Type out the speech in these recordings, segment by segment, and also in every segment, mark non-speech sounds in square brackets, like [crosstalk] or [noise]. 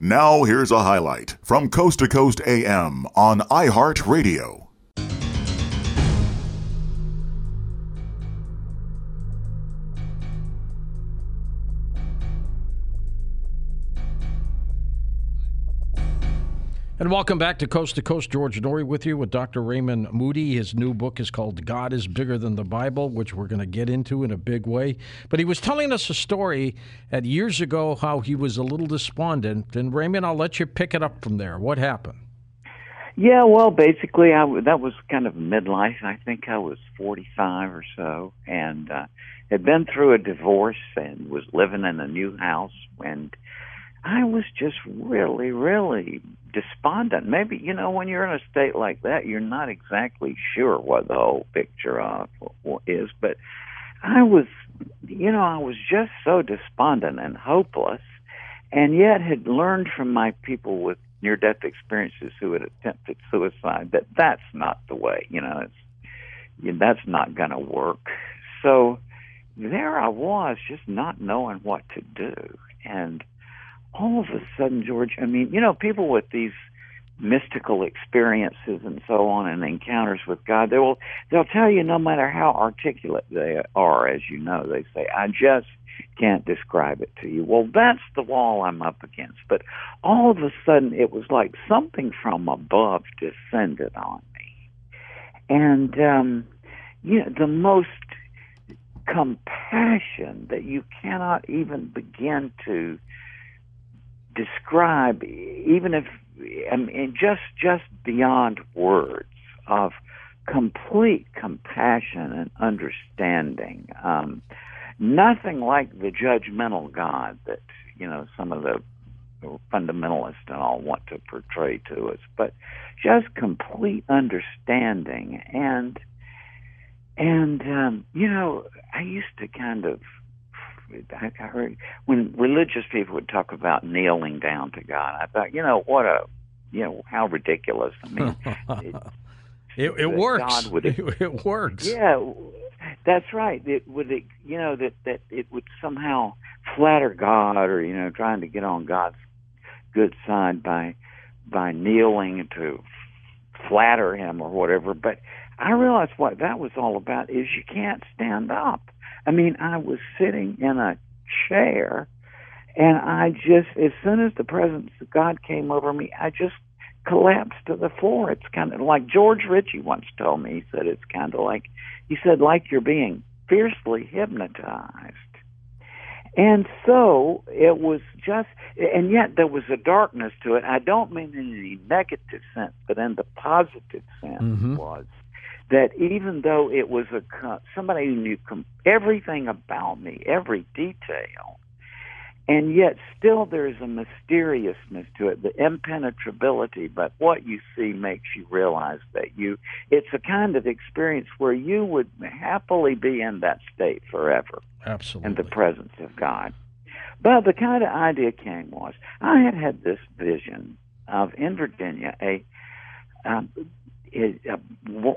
Now, here's a highlight from Coast to Coast AM on iHeartRadio. And welcome back to Coast to Coast. George Noory with you with Dr. Raymond Moody. His new book is called God is Bigger Than the Bible, which we're going to get into in a big way. But he was telling us a story at years ago how he was a little despondent. And Raymond, I'll let you pick it up from there. What happened? Yeah, well, basically, I, that was kind of midlife. I think I was 45 or so and uh, had been through a divorce and was living in a new house. And I was just really, really despondent. Maybe you know when you're in a state like that, you're not exactly sure what the whole picture of is. But I was, you know, I was just so despondent and hopeless, and yet had learned from my people with near-death experiences who had attempted suicide that that's not the way. You know, it's you know, that's not going to work. So there I was, just not knowing what to do, and all of a sudden, George, I mean, you know, people with these mystical experiences and so on and encounters with God, they will they'll tell you no matter how articulate they are, as you know, they say, I just can't describe it to you. Well, that's the wall I'm up against. But all of a sudden it was like something from above descended on me. And um you know, the most compassion that you cannot even begin to describe, even if I mean, just just beyond words of complete compassion and understanding. Um, nothing like the judgmental God that you know some of the fundamentalists and all want to portray to us, but just complete understanding and and um, you know I used to kind of I, I heard when religious people would talk about kneeling down to God, I thought, you know, what a, you know, how ridiculous. I mean, [laughs] it, it, it works. Would, [laughs] it, it works. Yeah, that's right. It would, it, you know, that that it would somehow flatter God, or you know, trying to get on God's good side by by kneeling to flatter Him or whatever. But I realized what that was all about is you can't stand up. I mean, I was sitting in a chair, and I just, as soon as the presence of God came over me, I just collapsed to the floor. It's kind of like George Ritchie once told me. He said it's kind of like, he said, like you're being fiercely hypnotized. And so it was just, and yet there was a darkness to it. I don't mean in any negative sense, but in the positive sense Mhm. was that even though it was a somebody who knew com- everything about me, every detail, and yet still there's a mysteriousness to it, the impenetrability. But what you see makes you realize that you. It's a kind of experience where you would happily be in that state forever Absolutely. in the presence of God. But the kind of idea came was I had had this vision of in Virginia a um, a, a,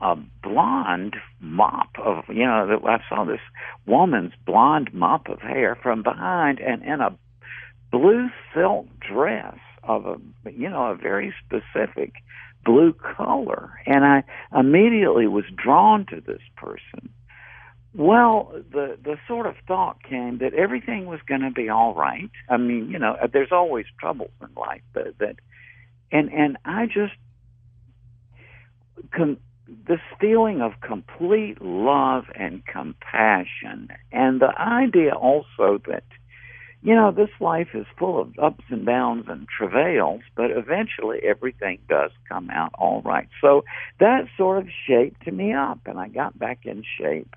a blonde mop of you know I saw this woman's blonde mop of hair from behind and in a blue silk dress of a you know a very specific blue color and I immediately was drawn to this person well, the the sort of thought came that everything was going to be all right. I mean, you know, there's always troubles in life, but that, and and I just, com, this feeling of complete love and compassion, and the idea also that, you know, this life is full of ups and downs and travails, but eventually everything does come out all right. So that sort of shaped me up, and I got back in shape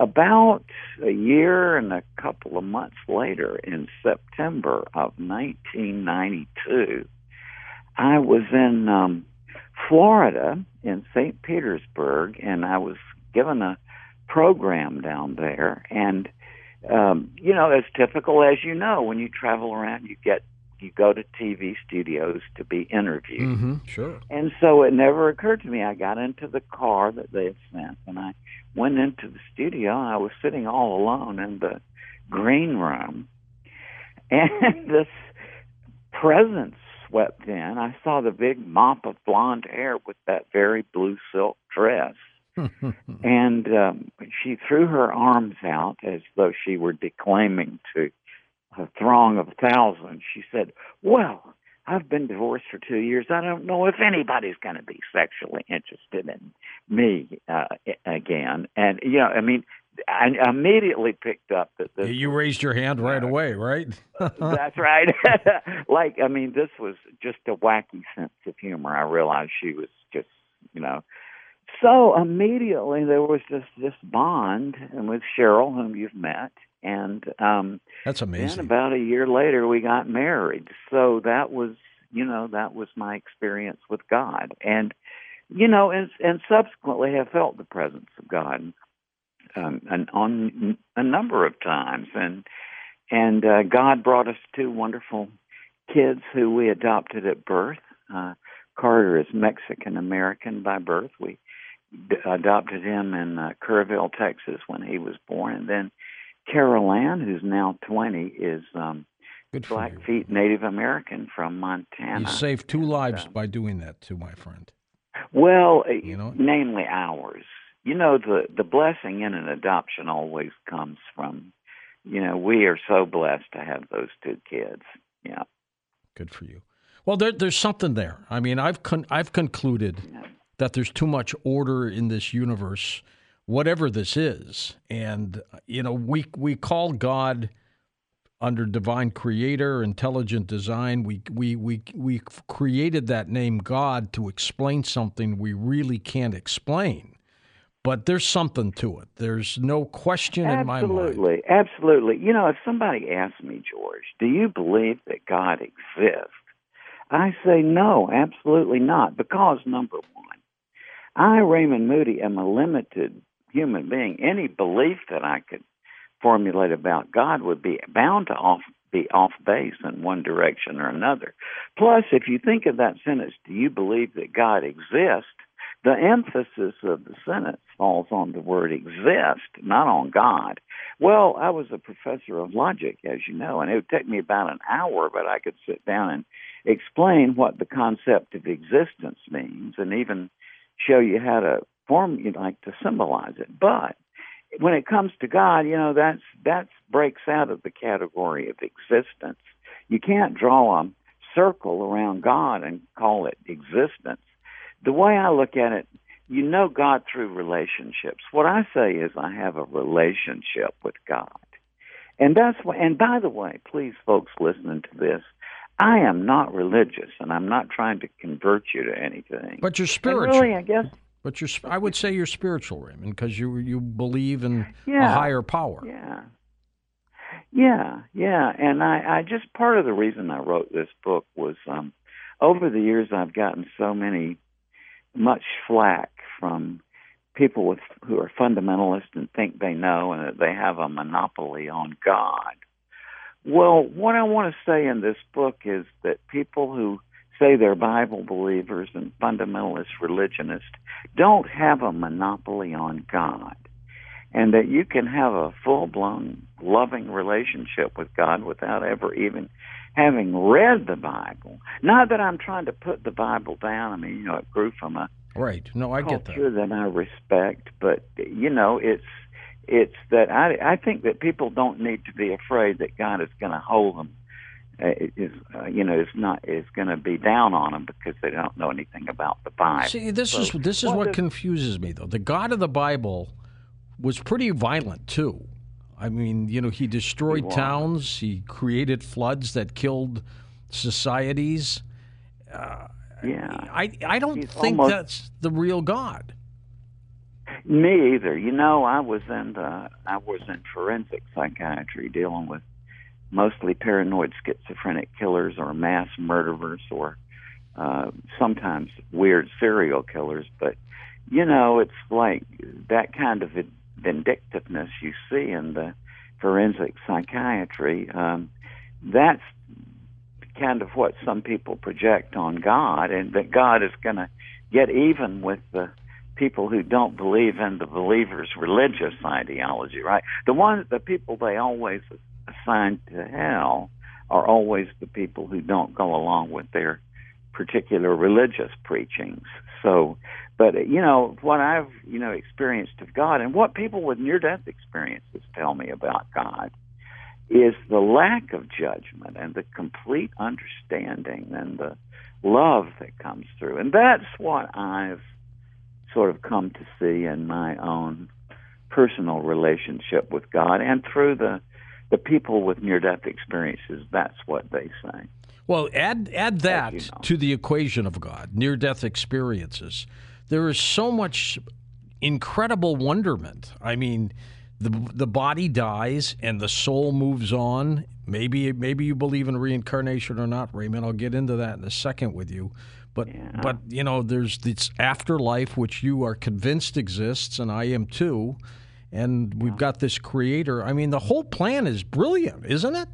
about a year and a couple of months later, in September of 1992, I was in um, Florida, in St. Petersburg, and I was given a program down there. And, um, you know, as typical as you know, when you travel around, you get you go to TV studios to be interviewed. Mm-hmm. Sure. And so it never occurred to me. I got into the car that they had sent, and I went into the studio. And I was sitting all alone in the green room, [laughs] and this presence swept in. I saw the big mop of blonde hair with that very blue silk dress. [laughs] and um, she threw her arms out as though she were declaiming to a throng of thousands. She said, Well, I've been divorced for two years. I don't know if anybody's going to be sexually interested in me uh, again. And, you know, I mean, I immediately picked up that this. You raised your hand right away, right? that's [laughs] right. [laughs] like, I mean, this was just a wacky sense of humor. I realized she was just, you know. So immediately there was this this bond, and with Cheryl, whom you've met, and um, that's amazing. And about a year later, we got married. So that was, you know, that was my experience with God, and you know, and and subsequently have felt the presence of God um, and on a number of times, and and uh, God brought us two wonderful kids who we adopted at birth. Uh, Carter is Mexican American by birth. We d- adopted him in uh, Kerrville, Texas, when he was born, and then Carol Ann, who's now 20, is um, Good Blackfeet Native American from Montana. You saved two lives by doing that, too, my friend. Well, you know? namely ours you know the the blessing in an adoption always comes from you know we are so blessed to have those two kids. Yeah. Good for you. Well there, there's something there. I mean i've con- i've concluded yeah. that there's too much order in this universe whatever this is. And you know we we call god under divine creator intelligent design. We we we we created that name god to explain something we really can't explain but there's something to it. There's no question absolutely, in my mind. Absolutely, absolutely. You know, if somebody asks me, George, do you believe that God exists? I say no, absolutely not, because number one, I, Raymond Moody, am a limited human being. Any belief that I could formulate about God would be bound to off be off base in one direction or another. Plus, if you think of that sentence, do you believe that God exists? The emphasis of the sentence falls on the word exist, not on God. Well, I was a professor of logic, as you know, and it would take me about an hour, but I could sit down and explain what the concept of existence means and even show you how to form, you like to symbolize it. But when it comes to God, you know, that's that breaks out of the category of existence. You can't draw a circle around God and call it existence the way I look at it, you know God through relationships. What I say is I have a relationship with God. And that's why, and by the way, please folks listening to this, I am not religious and I'm not trying to convert you to anything. But you're spiritual. And really, I guess. But you're, I would say you're spiritual, Raymond, because you you believe in yeah, a higher power. Yeah. Yeah, yeah, and I, I just part of the reason I wrote this book was um, over the years I've gotten so many much flack from people with who are fundamentalists and think they know and that they have a monopoly on God. Well, what I want to say in this book is that people who say they're Bible believers and fundamentalist religionists don't have a monopoly on God. And that you can have a full blown loving relationship with God without ever even having read the Bible. Not that I'm trying to put the Bible down. I mean, you know, it grew from a right. No, I get that. that I respect, but you know, it's it's that I I think that people don't need to be afraid that God is going to hold them. Uh, is uh, you know is not is going to be down on them because they don't know anything about the Bible. See, this so, is this is what, what confuses me though. The God of the Bible was pretty violent too. I mean, you know, he destroyed he towns. He created floods that killed societies. Uh, yeah, I I don't He's think almost... that's the real God. Me either. You know, I was in the, I was in forensic psychiatry dealing with mostly paranoid schizophrenic killers or mass murderers or uh, sometimes weird serial killers. But you know, it's like that kind of vindictiveness you see in the forensic psychiatry. Um, that's kind of what some people project on God, and that God is going to get even with the people who don't believe in the believer's religious ideology, right? The ones, the people they always assign to hell are always the people who don't go along with their particular religious preachings. So, but you know what I've you know experienced of God, and what people with near-death experiences tell me about God is the lack of judgment and the complete understanding and the love that comes through, and that's what I've sort of come to see in my own personal relationship with God, and through the the people with near-death experiences. That's what they say. Well, add add that you know. to the equation of God, near death experiences. There is so much incredible wonderment. I mean, the the body dies and the soul moves on. Maybe maybe you believe in reincarnation or not, Raymond. I'll get into that in a second with you. But yeah. but you know, there's this afterlife which you are convinced exists, and I am too. And we've got this creator. I mean, the whole plan is brilliant, isn't it?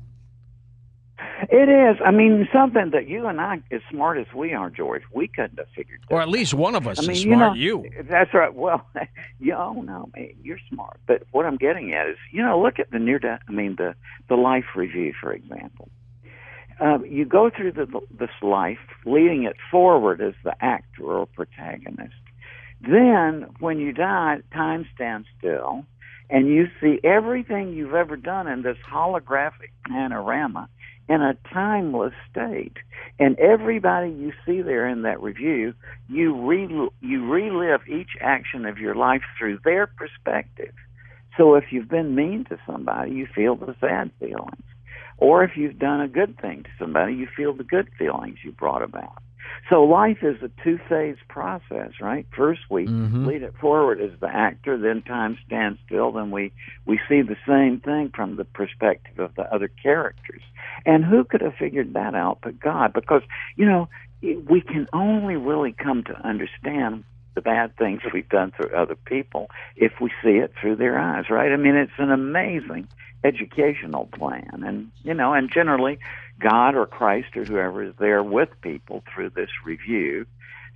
It is. I mean, something that you and I, as smart as we are, George, we couldn't have figured. Out. Or at least one of us I mean, is smart. You, know, you. That's right. Well, [laughs] you oh no, man, you're smart. But what I'm getting at is, you know, look at the near death. I mean, the the life review, for example. Uh, you go through the, this life, leading it forward as the actor or protagonist. Then, when you die, time stands still, and you see everything you've ever done in this holographic panorama in a timeless state. And everybody you see there in that review, you re- you relive each action of your life through their perspective. So if you've been mean to somebody, you feel the sad feelings. Or if you've done a good thing to somebody, you feel the good feelings you brought about. So life is a two phase process, right? First we mm-hmm. lead it forward as the actor, then time stands still, then we, we see the same thing from the perspective of the other characters. And who could have figured that out but God? Because, you know, we can only really come to understand the bad things we've done through other people if we see it through their eyes, right? I mean, it's an amazing educational plan. And, you know, and generally God or Christ or whoever is there with people through this review,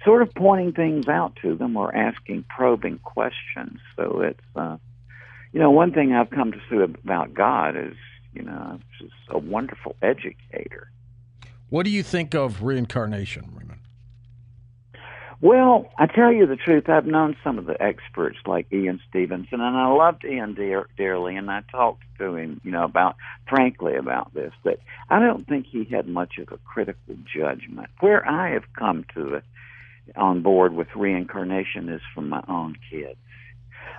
sort of pointing things out to them or asking probing questions. So it's, uh, you know, one thing I've come to see about God is, you know, he's a wonderful educator. What do you think of reincarnation, Raymond? Well, I tell you the truth, I've known some of the experts like Ian Stevenson, and I loved Ian dear, dearly, and I talked to him, you know, about frankly about this. That I don't think he had much of a critical judgment. Where I have come to it on board with reincarnation is from my own kids,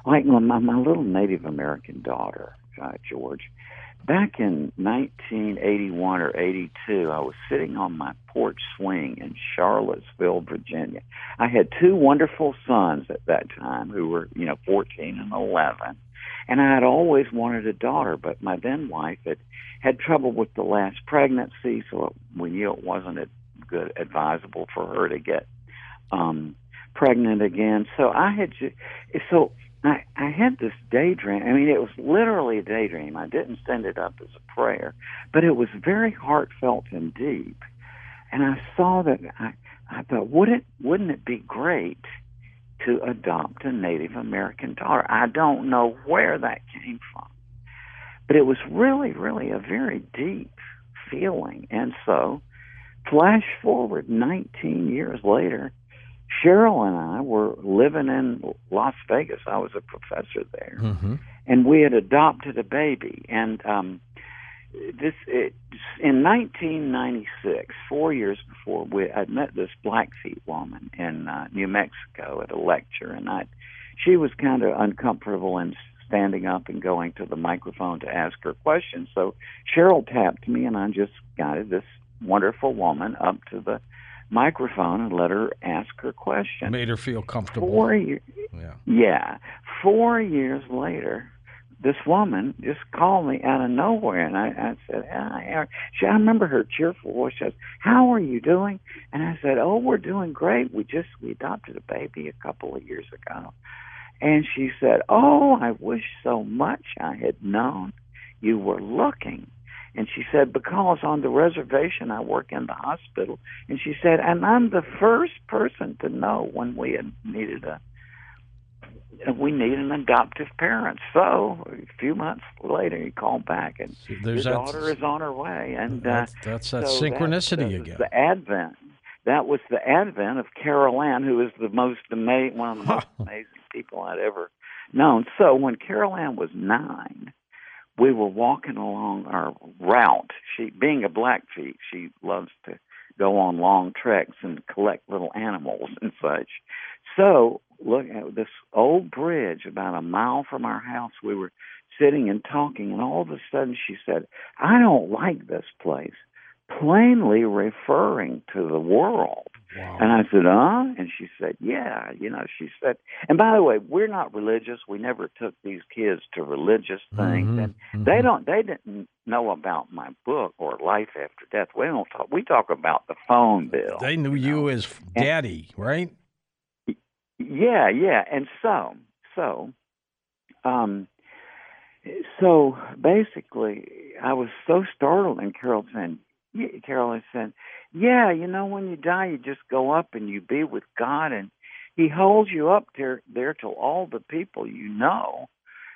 like my my little Native American daughter, uh, George back in 1981 or 82, I was sitting on my porch swing in Charlottesville, Virginia. I had two wonderful sons at that time who were, you know, 14 and 11. And I had always wanted a daughter, but my then wife had had trouble with the last pregnancy, so we knew it wasn't a good advisable for her to get um pregnant again. So I had so I, I had this daydream. I mean, it was literally a daydream. I didn't send it up as a prayer, but it was very heartfelt and deep. And I saw that I, I thought, would it, wouldn't it be great to adopt a Native American daughter? I don't know where that came from, but it was really, really a very deep feeling. And so, flash forward 19 years later, Cheryl and I were living in Las Vegas. I was a professor there, mm-hmm. and we had adopted a baby. And um, this it, in 1996, four years before, we I met this Blackfeet woman in uh, New Mexico at a lecture, and I she was kind of uncomfortable in standing up and going to the microphone to ask her questions. So Cheryl tapped me, and I just guided this wonderful woman up to the microphone and let her ask her question. Made her feel comfortable. Four years, yeah. yeah. Four years later, this woman just called me out of nowhere, and I, I said, "Hi." She, I remember her cheerful voice. She says, "How are you doing?" And I said, "Oh, we're doing great. We just we adopted a baby a couple of years ago." And she said, "Oh, I wish so much I had known you were looking." And she said, because on the reservation I work in the hospital. And she said, and I'm the first person to know when we had needed a we need an adoptive parent. So a few months later, he called back, and There's his that- daughter is on her way. And uh, That's, that's that so synchronicity that again. The advent. That was the advent of Carol Ann, who is the most amazing, one of the [laughs] most amazing people I'd ever known. So when Carol Ann was nine, we were walking along our route. She, being a Blackfeet, she loves to go on long treks and collect little animals [laughs] and such. So look at this old bridge about a mile from our house. We were sitting and talking, and all of a sudden she said, "I don't like this place." plainly referring to the world. Wow. And I said, huh? And she said, yeah. You know, she said, and by the way, we're not religious. We never took these kids to religious things. Mhm, And mhm. they don't, they didn't know about my book or life after death. We don't talk, we talk about the phone bill. They knew you as daddy, right? Yeah, yeah. And so, so, um, so basically, I was so startled, and Carol said, yeah, Carol had said, "Yeah, you know, when you die, you just go up and you be with God, and He holds you up there, there till all the people you know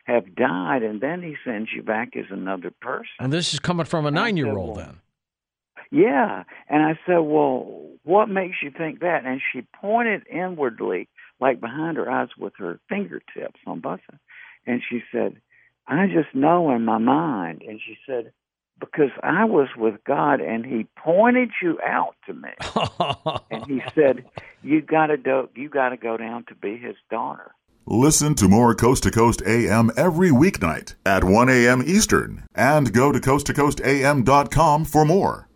have died, and then He sends you back as another person." And this is coming from a And I said, nine-year-old. well, Then Yeah. And I said, Well, what makes you think that? And she pointed inwardly, like behind her eyes with her fingertips on sides. And she said, I just know in my mind. And she said, Because I was with God and He pointed you out to me. [laughs] And He said, You gotta do you gotta go down to be his daughter. Listen to more Coast to Coast AM every weeknight at 1 a.m. Eastern and go to coasttocoastam.com for more.